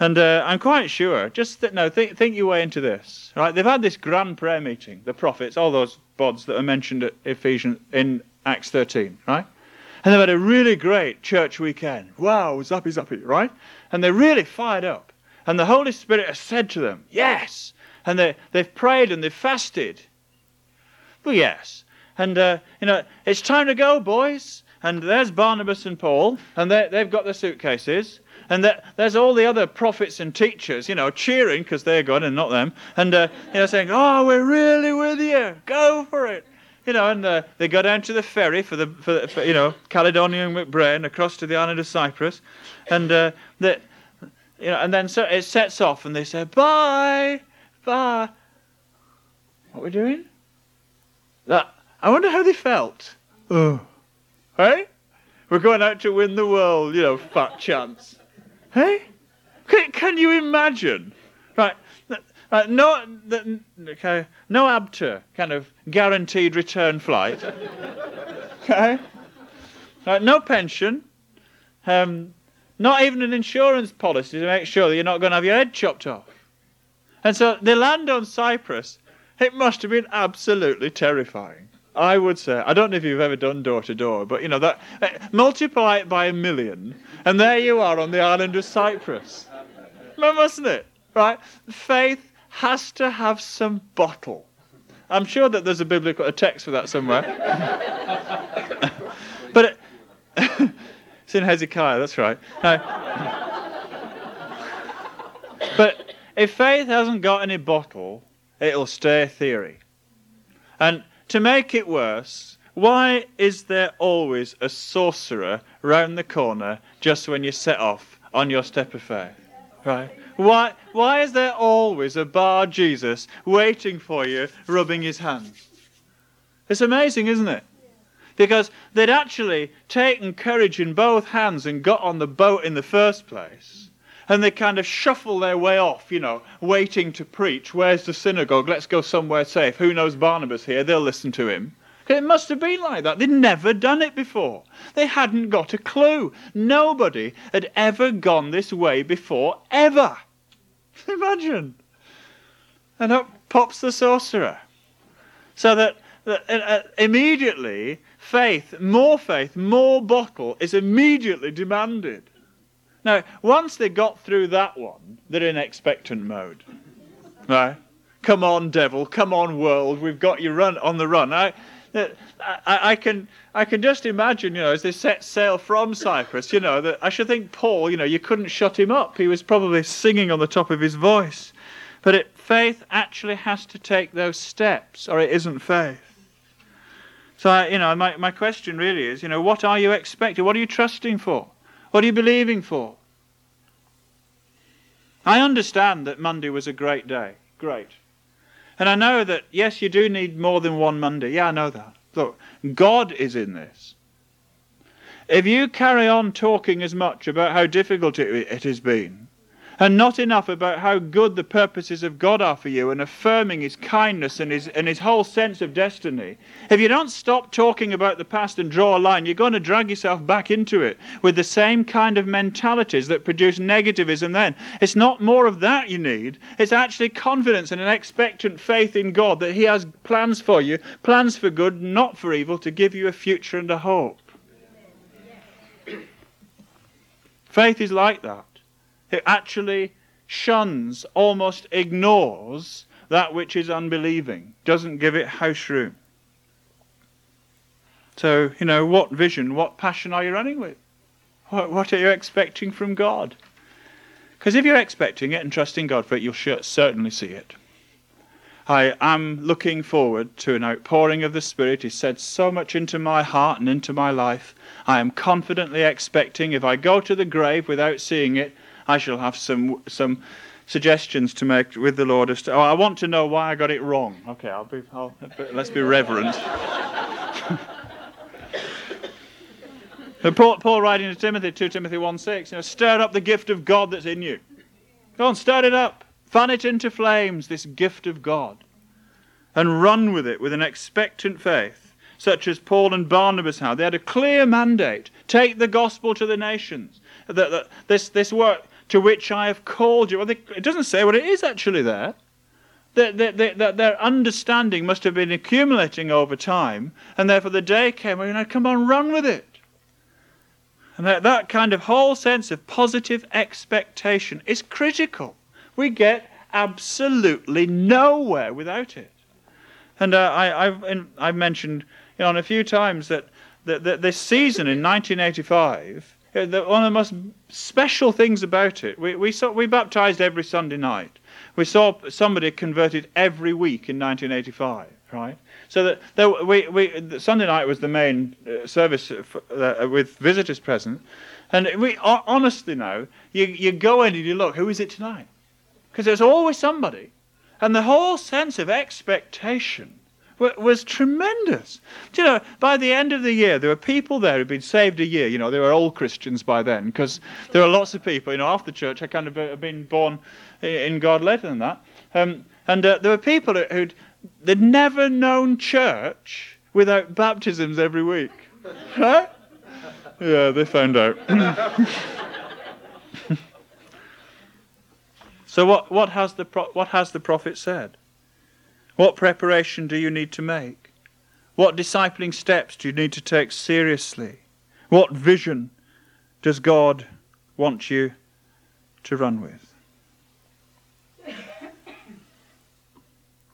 And uh, I'm quite sure, just th- no, think, think your way into this. Right? They've had this grand prayer meeting, the prophets, all those bods that are mentioned at Ephesians in Acts 13, right? And they've had a really great church weekend. Wow, zappy zappy, right? And they're really fired up. And the Holy Spirit has said to them, yes. And they, they've prayed and they've fasted. Well, yes. And, uh, you know, it's time to go, boys. And there's Barnabas and Paul, and they've got their suitcases. And there's all the other prophets and teachers, you know, cheering because they're good and not them. And, uh, you know, saying, oh, we're really with you. Go for it. You know, and uh, they go down to the ferry for the, for, for you know, Caledonian MacBrayne across to the island of Cyprus. And, uh, the, you know, and then so it sets off and they say, bye, bye. What we're we doing? That, I wonder how they felt. Oh. Hey? We're going out to win the world, you know, fat chance. Hey? Can, can you imagine? Right. Uh, no, okay, no ABTA kind of guaranteed return flight. okay? Right, no pension. Um, not even an insurance policy to make sure that you're not going to have your head chopped off. And so they land on Cyprus. It must have been absolutely terrifying. I would say. I don't know if you've ever done door to door, but you know that uh, multiply it by a million, and there you are on the island of Cyprus. Mustn't it? Right? Faith has to have some bottle. I'm sure that there's a biblical a text for that somewhere. but it, it's in Hezekiah. That's right. but if faith hasn't got any bottle, it'll stay theory. And to make it worse, why is there always a sorcerer round the corner just when you set off on your step of faith? Right? Why, why is there always a Bar-Jesus waiting for you, rubbing his hands? It's amazing, isn't it? Because they'd actually taken courage in both hands and got on the boat in the first place and they kind of shuffle their way off, you know, waiting to preach. Where's the synagogue? Let's go somewhere safe. Who knows Barnabas here? They'll listen to him. It must have been like that. They'd never done it before. They hadn't got a clue. Nobody had ever gone this way before, ever. Imagine. And up pops the sorcerer. So that, that uh, immediately, faith, more faith, more bottle is immediately demanded. Now, once they got through that one, they're in expectant mode. Right? Come on, devil. Come on, world. We've got you run on the run. I, I, I, can, I can just imagine, you know, as they set sail from Cyprus, you know, that I should think Paul, you know, you couldn't shut him up. He was probably singing on the top of his voice. But it, faith actually has to take those steps, or it isn't faith. So, I, you know, my, my question really is, you know, what are you expecting? What are you trusting for? What are you believing for? I understand that Monday was a great day. Great. And I know that, yes, you do need more than one Monday. Yeah, I know that. Look, God is in this. If you carry on talking as much about how difficult it, it has been, and not enough about how good the purposes of God are for you and affirming his kindness and his, and his whole sense of destiny. If you don't stop talking about the past and draw a line, you're going to drag yourself back into it with the same kind of mentalities that produce negativism then. It's not more of that you need, it's actually confidence and an expectant faith in God that he has plans for you, plans for good, not for evil, to give you a future and a hope. Faith is like that who actually shuns, almost ignores that which is unbelieving, doesn't give it house room. So, you know, what vision, what passion are you running with? What, what are you expecting from God? Because if you're expecting it and trusting God for it, you'll certainly see it. I am looking forward to an outpouring of the Spirit. He said so much into my heart and into my life. I am confidently expecting, if I go to the grave without seeing it, I shall have some some suggestions to make with the Lord as to, oh, I want to know why I got it wrong. Okay, I'll be, I'll, let's be reverent. Paul, Paul writing to Timothy, 2 Timothy 1 6, you know, stir up the gift of God that's in you. Go on, stir it up. Fan it into flames, this gift of God. And run with it with an expectant faith, such as Paul and Barnabas had. They had a clear mandate take the gospel to the nations. That, this, this work to which I have called you. It doesn't say what it is actually there. That, that, that, their understanding must have been accumulating over time, and therefore the day came when know, come on, run with it. And that, that kind of whole sense of positive expectation is critical. We get absolutely nowhere without it. And uh, I, have I've mentioned you know, on a few times that, that, that this season in 1985, uh, the, one of the most special things about it, we, we, saw, we baptized every Sunday night. We saw somebody converted every week in 1985, right? So that there, we, we, Sunday night was the main uh, service for, uh, with visitors present. And we honestly now, you, you go in and you look, who is it tonight? Because there's always somebody. And the whole sense of expectation was tremendous. Do you know, by the end of the year, there were people there who'd been saved a year. You know, they were old Christians by then, because there were lots of people. You know, after church, I kind of uh, been born in God later than that. Um, and uh, there were people who'd they'd never known church without baptisms every week, right? Yeah, they found out. so what, what, has the pro- what has the prophet said? What preparation do you need to make? What discipling steps do you need to take seriously? What vision does God want you to run with?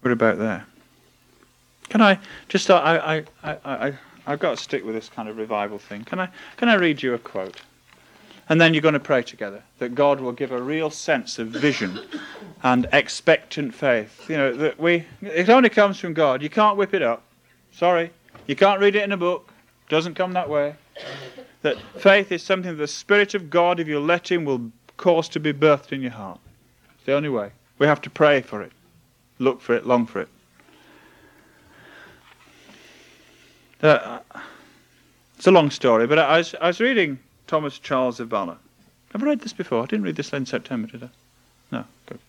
What about there? Can I just? I, I, I, I, I've got to stick with this kind of revival thing. Can I? Can I read you a quote? And then you're going to pray together that God will give a real sense of vision and expectant faith. You know that we. It only comes from God. You can't whip it up. Sorry, you can't read it in a book. It doesn't come that way. That faith is something the Spirit of God, if you let Him, will cause to be birthed in your heart. It's the only way. We have to pray for it look for it, long for it. Uh, it's a long story, but I was, I was reading Thomas Charles Bala. Have I read this before? I didn't read this in September, did I? No, good.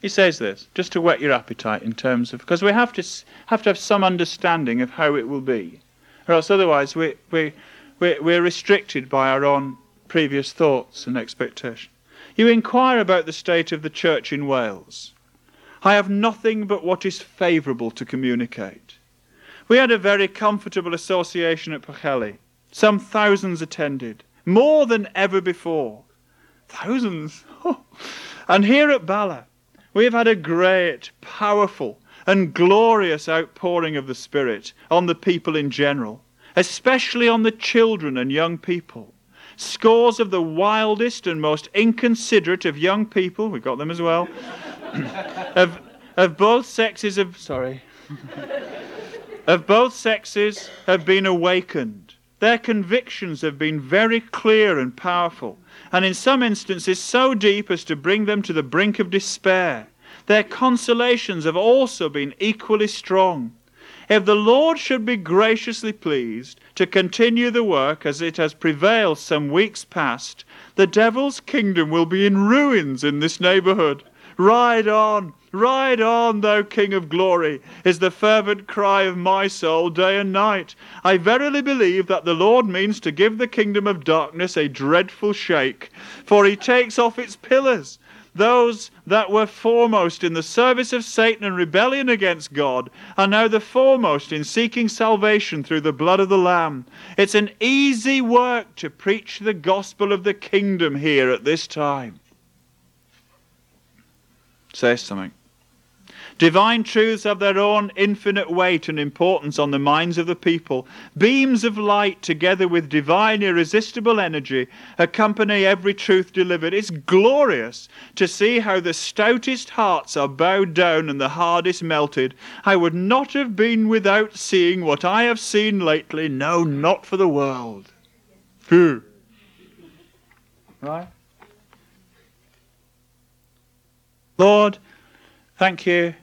He says this just to whet your appetite in terms of because we have to have to have some understanding of how it will be, or else otherwise we we we're, we're restricted by our own previous thoughts and expectations. You inquire about the state of the church in Wales. I have nothing but what is favourable to communicate. We had a very comfortable association at Pwllheli. Some thousands attended, more than ever before. Thousands! and here at Bala, we have had a great, powerful, and glorious outpouring of the Spirit on the people in general, especially on the children and young people. Scores of the wildest and most inconsiderate of young people, we've got them as well, of, of both sexes of sorry of both sexes have been awakened. Their convictions have been very clear and powerful, and in some instances so deep as to bring them to the brink of despair. Their consolations have also been equally strong. If the Lord should be graciously pleased to continue the work as it has prevailed some weeks past, the devil's kingdom will be in ruins in this neighborhood. Ride on, ride on, thou King of glory, is the fervent cry of my soul day and night. I verily believe that the Lord means to give the kingdom of darkness a dreadful shake, for he takes off its pillars. Those that were foremost in the service of Satan and rebellion against God are now the foremost in seeking salvation through the blood of the Lamb. It's an easy work to preach the gospel of the kingdom here at this time says something. Divine truths have their own infinite weight and importance on the minds of the people. Beams of light, together with divine irresistible energy, accompany every truth delivered. It's glorious to see how the stoutest hearts are bowed down and the hardest melted. I would not have been without seeing what I have seen lately. No, not for the world. Who? Right? Lord, thank you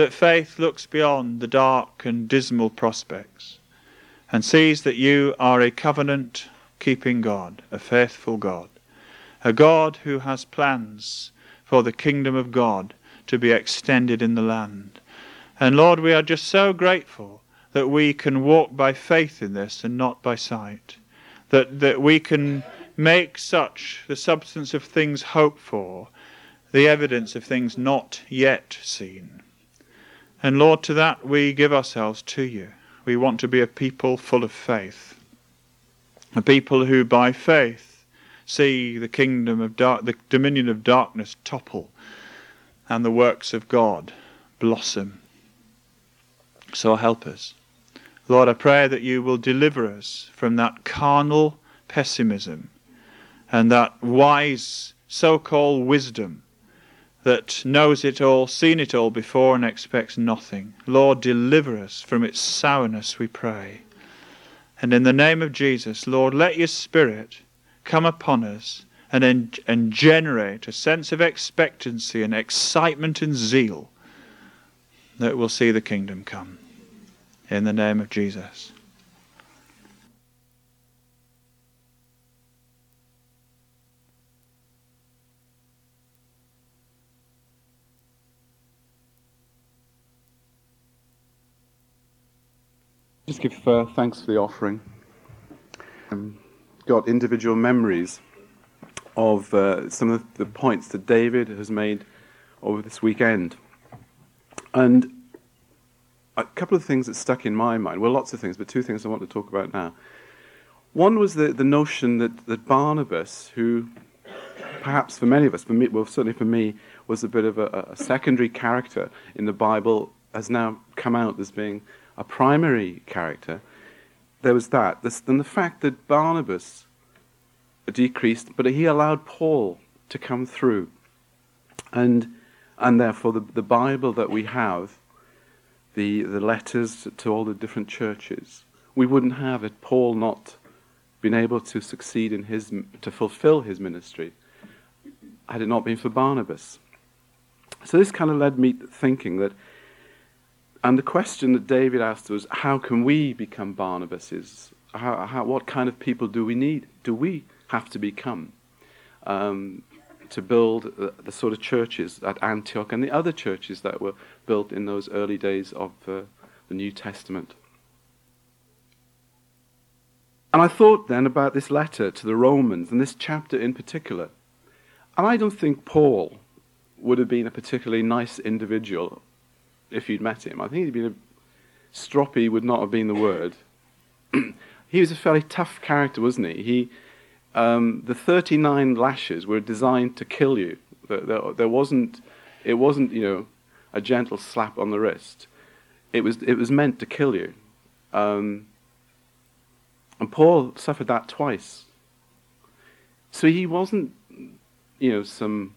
that faith looks beyond the dark and dismal prospects and sees that you are a covenant keeping God, a faithful God, a God who has plans for the kingdom of God to be extended in the land. And Lord, we are just so grateful that we can walk by faith in this and not by sight. That, that we can make such the substance of things hoped for, the evidence of things not yet seen. And Lord, to that we give ourselves to you. We want to be a people full of faith, a people who by faith see the kingdom of dark, the dominion of darkness topple, and the works of God blossom. So help us. Lord, I pray that you will deliver us from that carnal pessimism and that wise so called wisdom that knows it all, seen it all before, and expects nothing. Lord, deliver us from its sourness, we pray. And in the name of Jesus, Lord, let your Spirit come upon us and, en- and generate a sense of expectancy and excitement and zeal that we'll see the kingdom come. In the name of Jesus. Just give uh, thanks for the offering. Um, got individual memories of uh, some of the points that David has made over this weekend. And a couple of things that stuck in my mind, well, lots of things, but two things I want to talk about now. One was the, the notion that, that Barnabas, who perhaps for many of us, for me, well, certainly for me, was a bit of a, a secondary character in the Bible, has now come out as being a primary character, there was that. This, then the fact that Barnabas decreased, but he allowed Paul to come through. And, and therefore, the, the Bible that we have, the, the letters to all the different churches, we wouldn't have it, Paul not been able to succeed in his, to fulfill his ministry, had it not been for Barnabas. So this kind of led me thinking that and the question that David asked was, how can we become Barnabases? How, how, what kind of people do we need? Do we have to become um, to build the, the, sort of churches at Antioch and the other churches that were built in those early days of uh, the New Testament? And I thought then about this letter to the Romans and this chapter in particular. And I don't think Paul would have been a particularly nice individual if you'd met him. I think he'd been a stroppy would not have been the word. he was a fairly tough character, wasn't he? He um, the 39 lashes were designed to kill you. There, there, there, wasn't it wasn't you know a gentle slap on the wrist. It was it was meant to kill you. Um, and Paul suffered that twice. So he wasn't you know some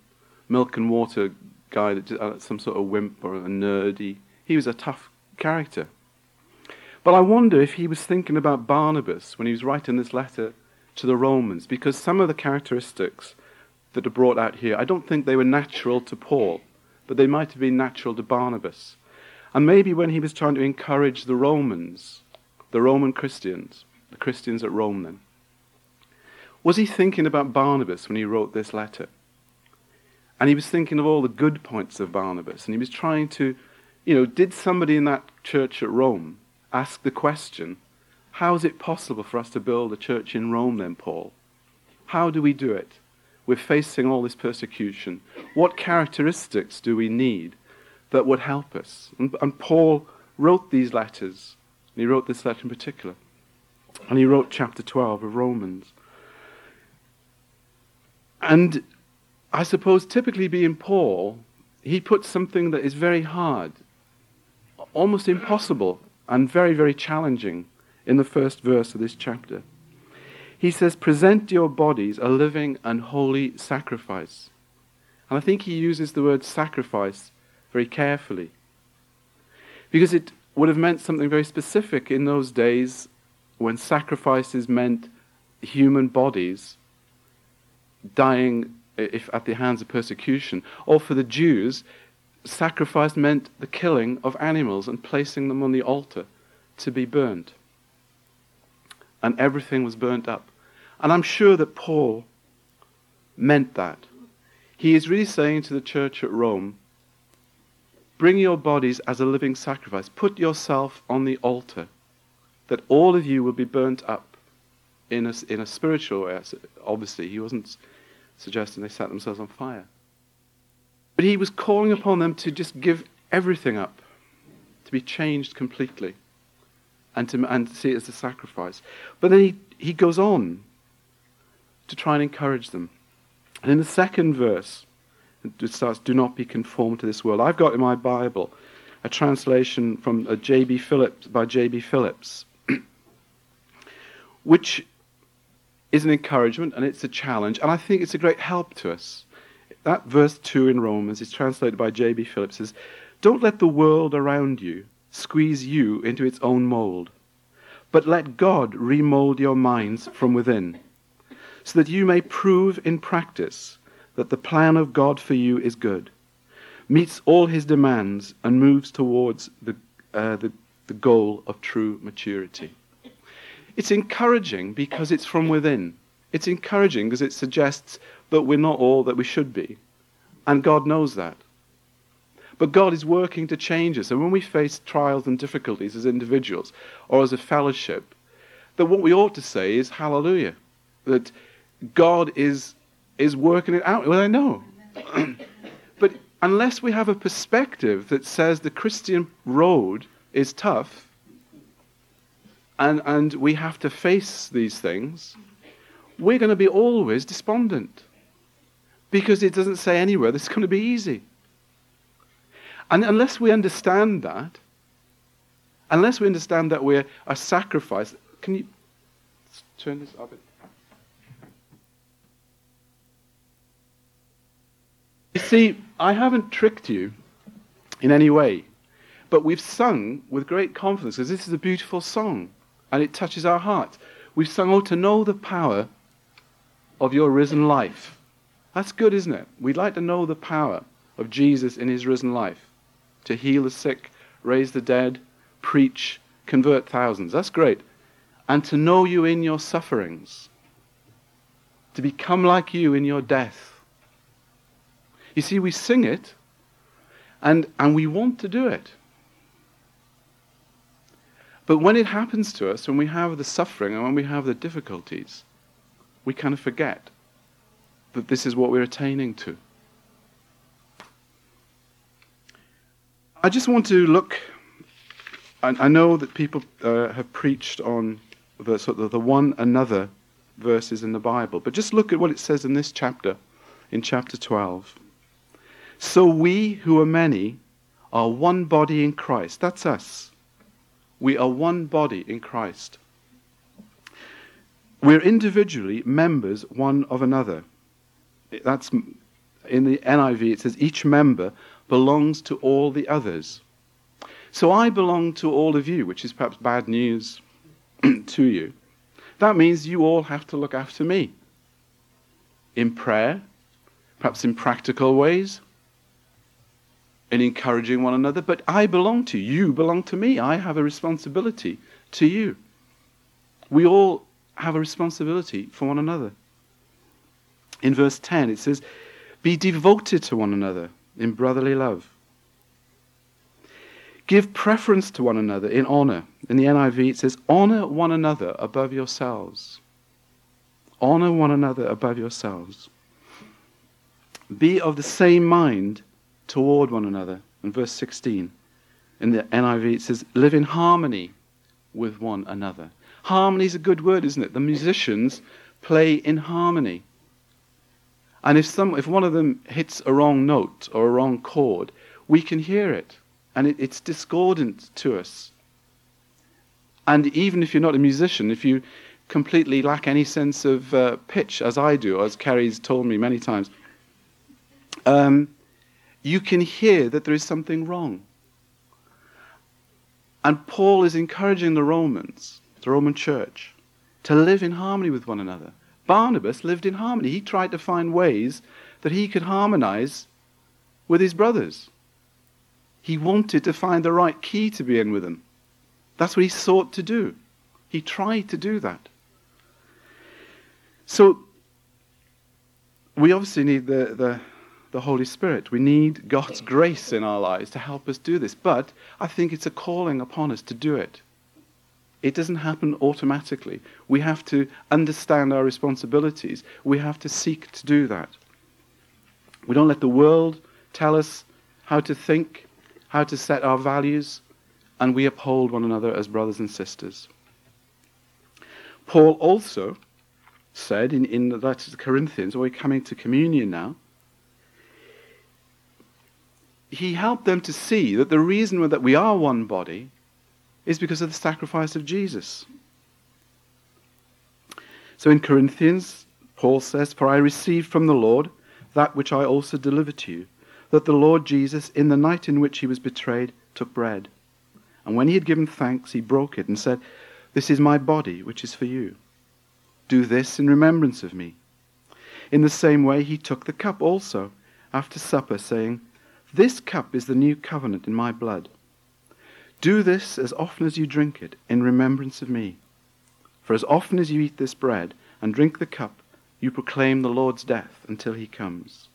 milk and water guy that uh, some sort of wimp or a nerdy. He was a tough character. But I wonder if he was thinking about Barnabas when he was writing this letter to the Romans, because some of the characteristics that are brought out here, I don't think they were natural to Paul, but they might have been natural to Barnabas. And maybe when he was trying to encourage the Romans, the Roman Christians, the Christians at Rome then, was he thinking about Barnabas when he wrote this letter? And he was thinking of all the good points of Barnabas. And he was trying to, you know, did somebody in that church at Rome ask the question, how is it possible for us to build a church in Rome then, Paul? How do we do it? We're facing all this persecution. What characteristics do we need that would help us? And, and Paul wrote these letters. And he wrote this letter in particular. And he wrote chapter 12 of Romans. And I suppose typically being Paul, he puts something that is very hard, almost impossible, and very, very challenging in the first verse of this chapter. He says, Present your bodies a living and holy sacrifice. And I think he uses the word sacrifice very carefully. Because it would have meant something very specific in those days when sacrifices meant human bodies dying if at the hands of persecution, or for the Jews, sacrifice meant the killing of animals and placing them on the altar to be burnt. And everything was burnt up. And I'm sure that Paul meant that. He is really saying to the church at Rome, bring your bodies as a living sacrifice. Put yourself on the altar, that all of you will be burnt up in a, in a spiritual way. Obviously, he wasn't suggesting they set themselves on fire. But he was calling upon them to just give everything up, to be changed completely, and to, and see it as a sacrifice. But then he, he goes on to try and encourage them. And in the second verse, it starts, Do not be conformed to this world. I've got in my Bible a translation from a J.B. Phillips, by J.B. Phillips, which is an encouragement and it's a challenge, and I think it's a great help to us. That verse 2 in Romans is translated by J.B. Phillips says, Don't let the world around you squeeze you into its own mold, but let God remold your minds from within, so that you may prove in practice that the plan of God for you is good, meets all his demands, and moves towards the, uh, the, the goal of true maturity. It's encouraging because it's from within. It's encouraging because it suggests that we're not all that we should be. And God knows that. But God is working to change us. And when we face trials and difficulties as individuals or as a fellowship, that what we ought to say is hallelujah. That God is, is working it out. Well, I know. but unless we have a perspective that says the Christian road is tough, and, and we have to face these things, we're going to be always despondent. Because it doesn't say anywhere this is going to be easy. And unless we understand that, unless we understand that we're a sacrifice, can you turn this up? You see, I haven't tricked you in any way, but we've sung with great confidence because this is a beautiful song and it touches our hearts. We've sung, Oh, to know the power of your risen life. That's good, isn't it? We'd like to know the power of Jesus in his risen life to heal the sick, raise the dead, preach, convert thousands. That's great. And to know you in your sufferings, to become like you in your death. You see, we sing it and, and we want to do it. But when it happens to us, when we have the suffering and when we have the difficulties, we kind of forget that this is what we're attaining to. I just want to look. I, know that people uh, have preached on the sort of the one another verses in the Bible, but just look at what it says in this chapter, in chapter 12. So we who are many are one body in Christ. That's us. We are one body in Christ. We're individually members one of another. That's in the NIV, it says each member belongs to all the others. So I belong to all of you, which is perhaps bad news to you. That means you all have to look after me in prayer, perhaps in practical ways, in encouraging one another, but I belong to you, you belong to me. I have a responsibility to you. We all have a responsibility for one another. In verse 10, it says, Be devoted to one another in brotherly love. Give preference to one another in honor. In the NIV, it says, Honor one another above yourselves. Honor one another above yourselves. Be of the same mind toward one another. In verse 16, in the NIV, it says, live in harmony with one another. Harmony is a good word, isn't it? The musicians play in harmony. And if, some, if one of them hits a wrong note or a wrong chord, we can hear it. And it, it's discordant to us. And even if you're not a musician, if you completely lack any sense of uh, pitch, as I do, as Kerry's told me many times, um, you can hear that there is something wrong. And Paul is encouraging the Romans, the Roman church, to live in harmony with one another. Barnabas lived in harmony. He tried to find ways that he could harmonize with his brothers. He wanted to find the right key to be in with them. That's what he sought to do. He tried to do that. So, we obviously need the, the the Holy Spirit. We need God's grace in our lives to help us do this. But I think it's a calling upon us to do it. It doesn't happen automatically. We have to understand our responsibilities. We have to seek to do that. We don't let the world tell us how to think, how to set our values, and we uphold one another as brothers and sisters. Paul also said in, in to Corinthians, oh, we're coming to communion now, he helped them to see that the reason that we are one body is because of the sacrifice of Jesus. So in Corinthians, Paul says, For I received from the Lord that which I also delivered to you, that the Lord Jesus, in the night in which he was betrayed, took bread. And when he had given thanks, he broke it and said, This is my body, which is for you. Do this in remembrance of me. In the same way, he took the cup also after supper, saying, This cup is the new covenant in my blood. Do this as often as you drink it in remembrance of me. For as often as you eat this bread and drink the cup, you proclaim the Lord's death until he comes.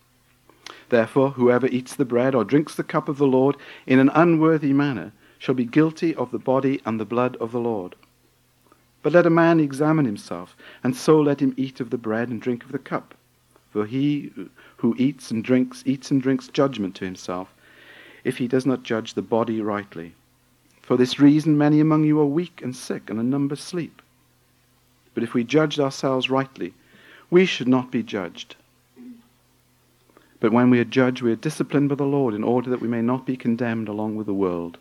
Therefore, whoever eats the bread or drinks the cup of the Lord in an unworthy manner shall be guilty of the body and the blood of the Lord. But let a man examine himself, and so let him eat of the bread and drink of the cup. For he who eats and drinks, eats and drinks judgment to himself, if he does not judge the body rightly. For this reason, many among you are weak and sick, and a number sleep. But if we judged ourselves rightly, we should not be judged. But when we are judged, we are disciplined by the Lord in order that we may not be condemned along with the world.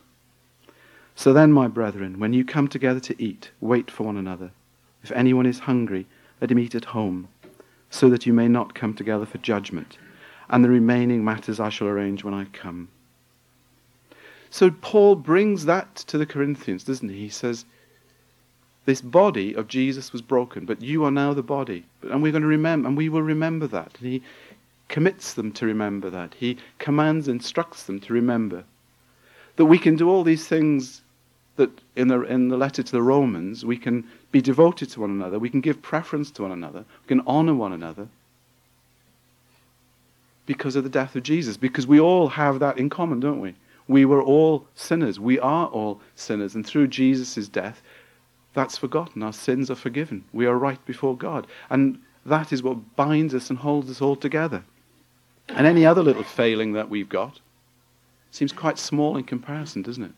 So then, my brethren, when you come together to eat, wait for one another. If anyone is hungry, let him eat at home, so that you may not come together for judgment. And the remaining matters I shall arrange when I come. So Paul brings that to the Corinthians, doesn't he? He says, This body of Jesus was broken, but you are now the body. And we're going to remember, and we will remember that. And he commits them to remember that. He commands, instructs them to remember. That we can do all these things that in the, in the letter to the Romans, we can be devoted to one another, we can give preference to one another, we can honor one another because of the death of Jesus. Because we all have that in common, don't we? We were all sinners. We are all sinners. And through Jesus' death, that's forgotten. Our sins are forgiven. We are right before God. And that is what binds us and holds us all together. And any other little failing that we've got seems quite small in comparison, doesn't it?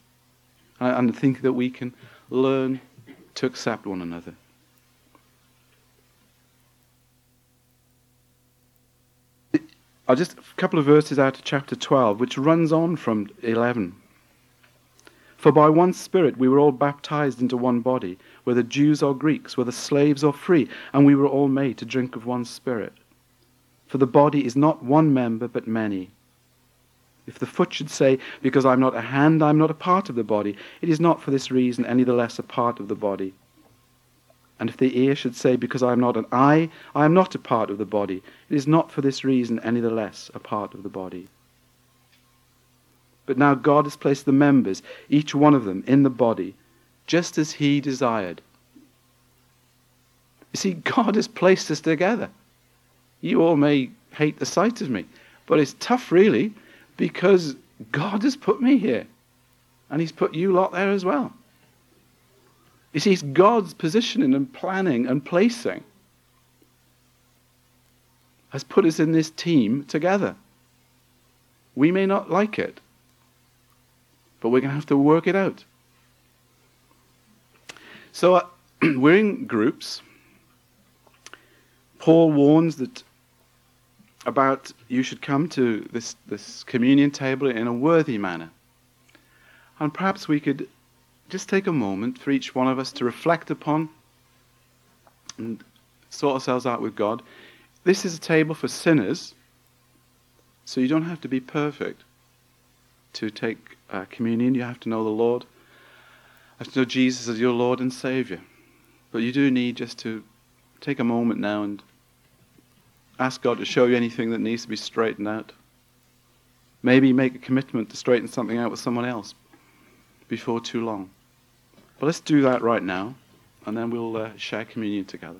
And I think that we can learn to accept one another. I'll just a couple of verses out of chapter 12, which runs on from 11. For by one Spirit we were all baptized into one body, whether Jews or Greeks, whether slaves or free, and we were all made to drink of one Spirit. For the body is not one member, but many. If the foot should say, Because I'm not a hand, I'm not a part of the body, it is not for this reason any the less a part of the body. And if the ear should say, Because I am not an eye, I am not a part of the body, it is not for this reason any the less a part of the body. But now God has placed the members, each one of them, in the body, just as He desired. You see, God has placed us together. You all may hate the sight of me, but it's tough, really, because God has put me here. And He's put you lot there as well. You see, it's God's positioning and planning and placing has put us in this team together. We may not like it, but we're going to have to work it out. So uh, we're in groups. Paul warns that about you should come to this, this communion table in a worthy manner. And perhaps we could just take a moment for each one of us to reflect upon and sort ourselves out with God. This is a table for sinners, so you don't have to be perfect to take uh, communion. You have to know the Lord. You have to know Jesus as your Lord and Savior. But you do need just to take a moment now and ask God to show you anything that needs to be straightened out. Maybe make a commitment to straighten something out with someone else before too long. But let's do that right now, and then we'll uh, share communion together.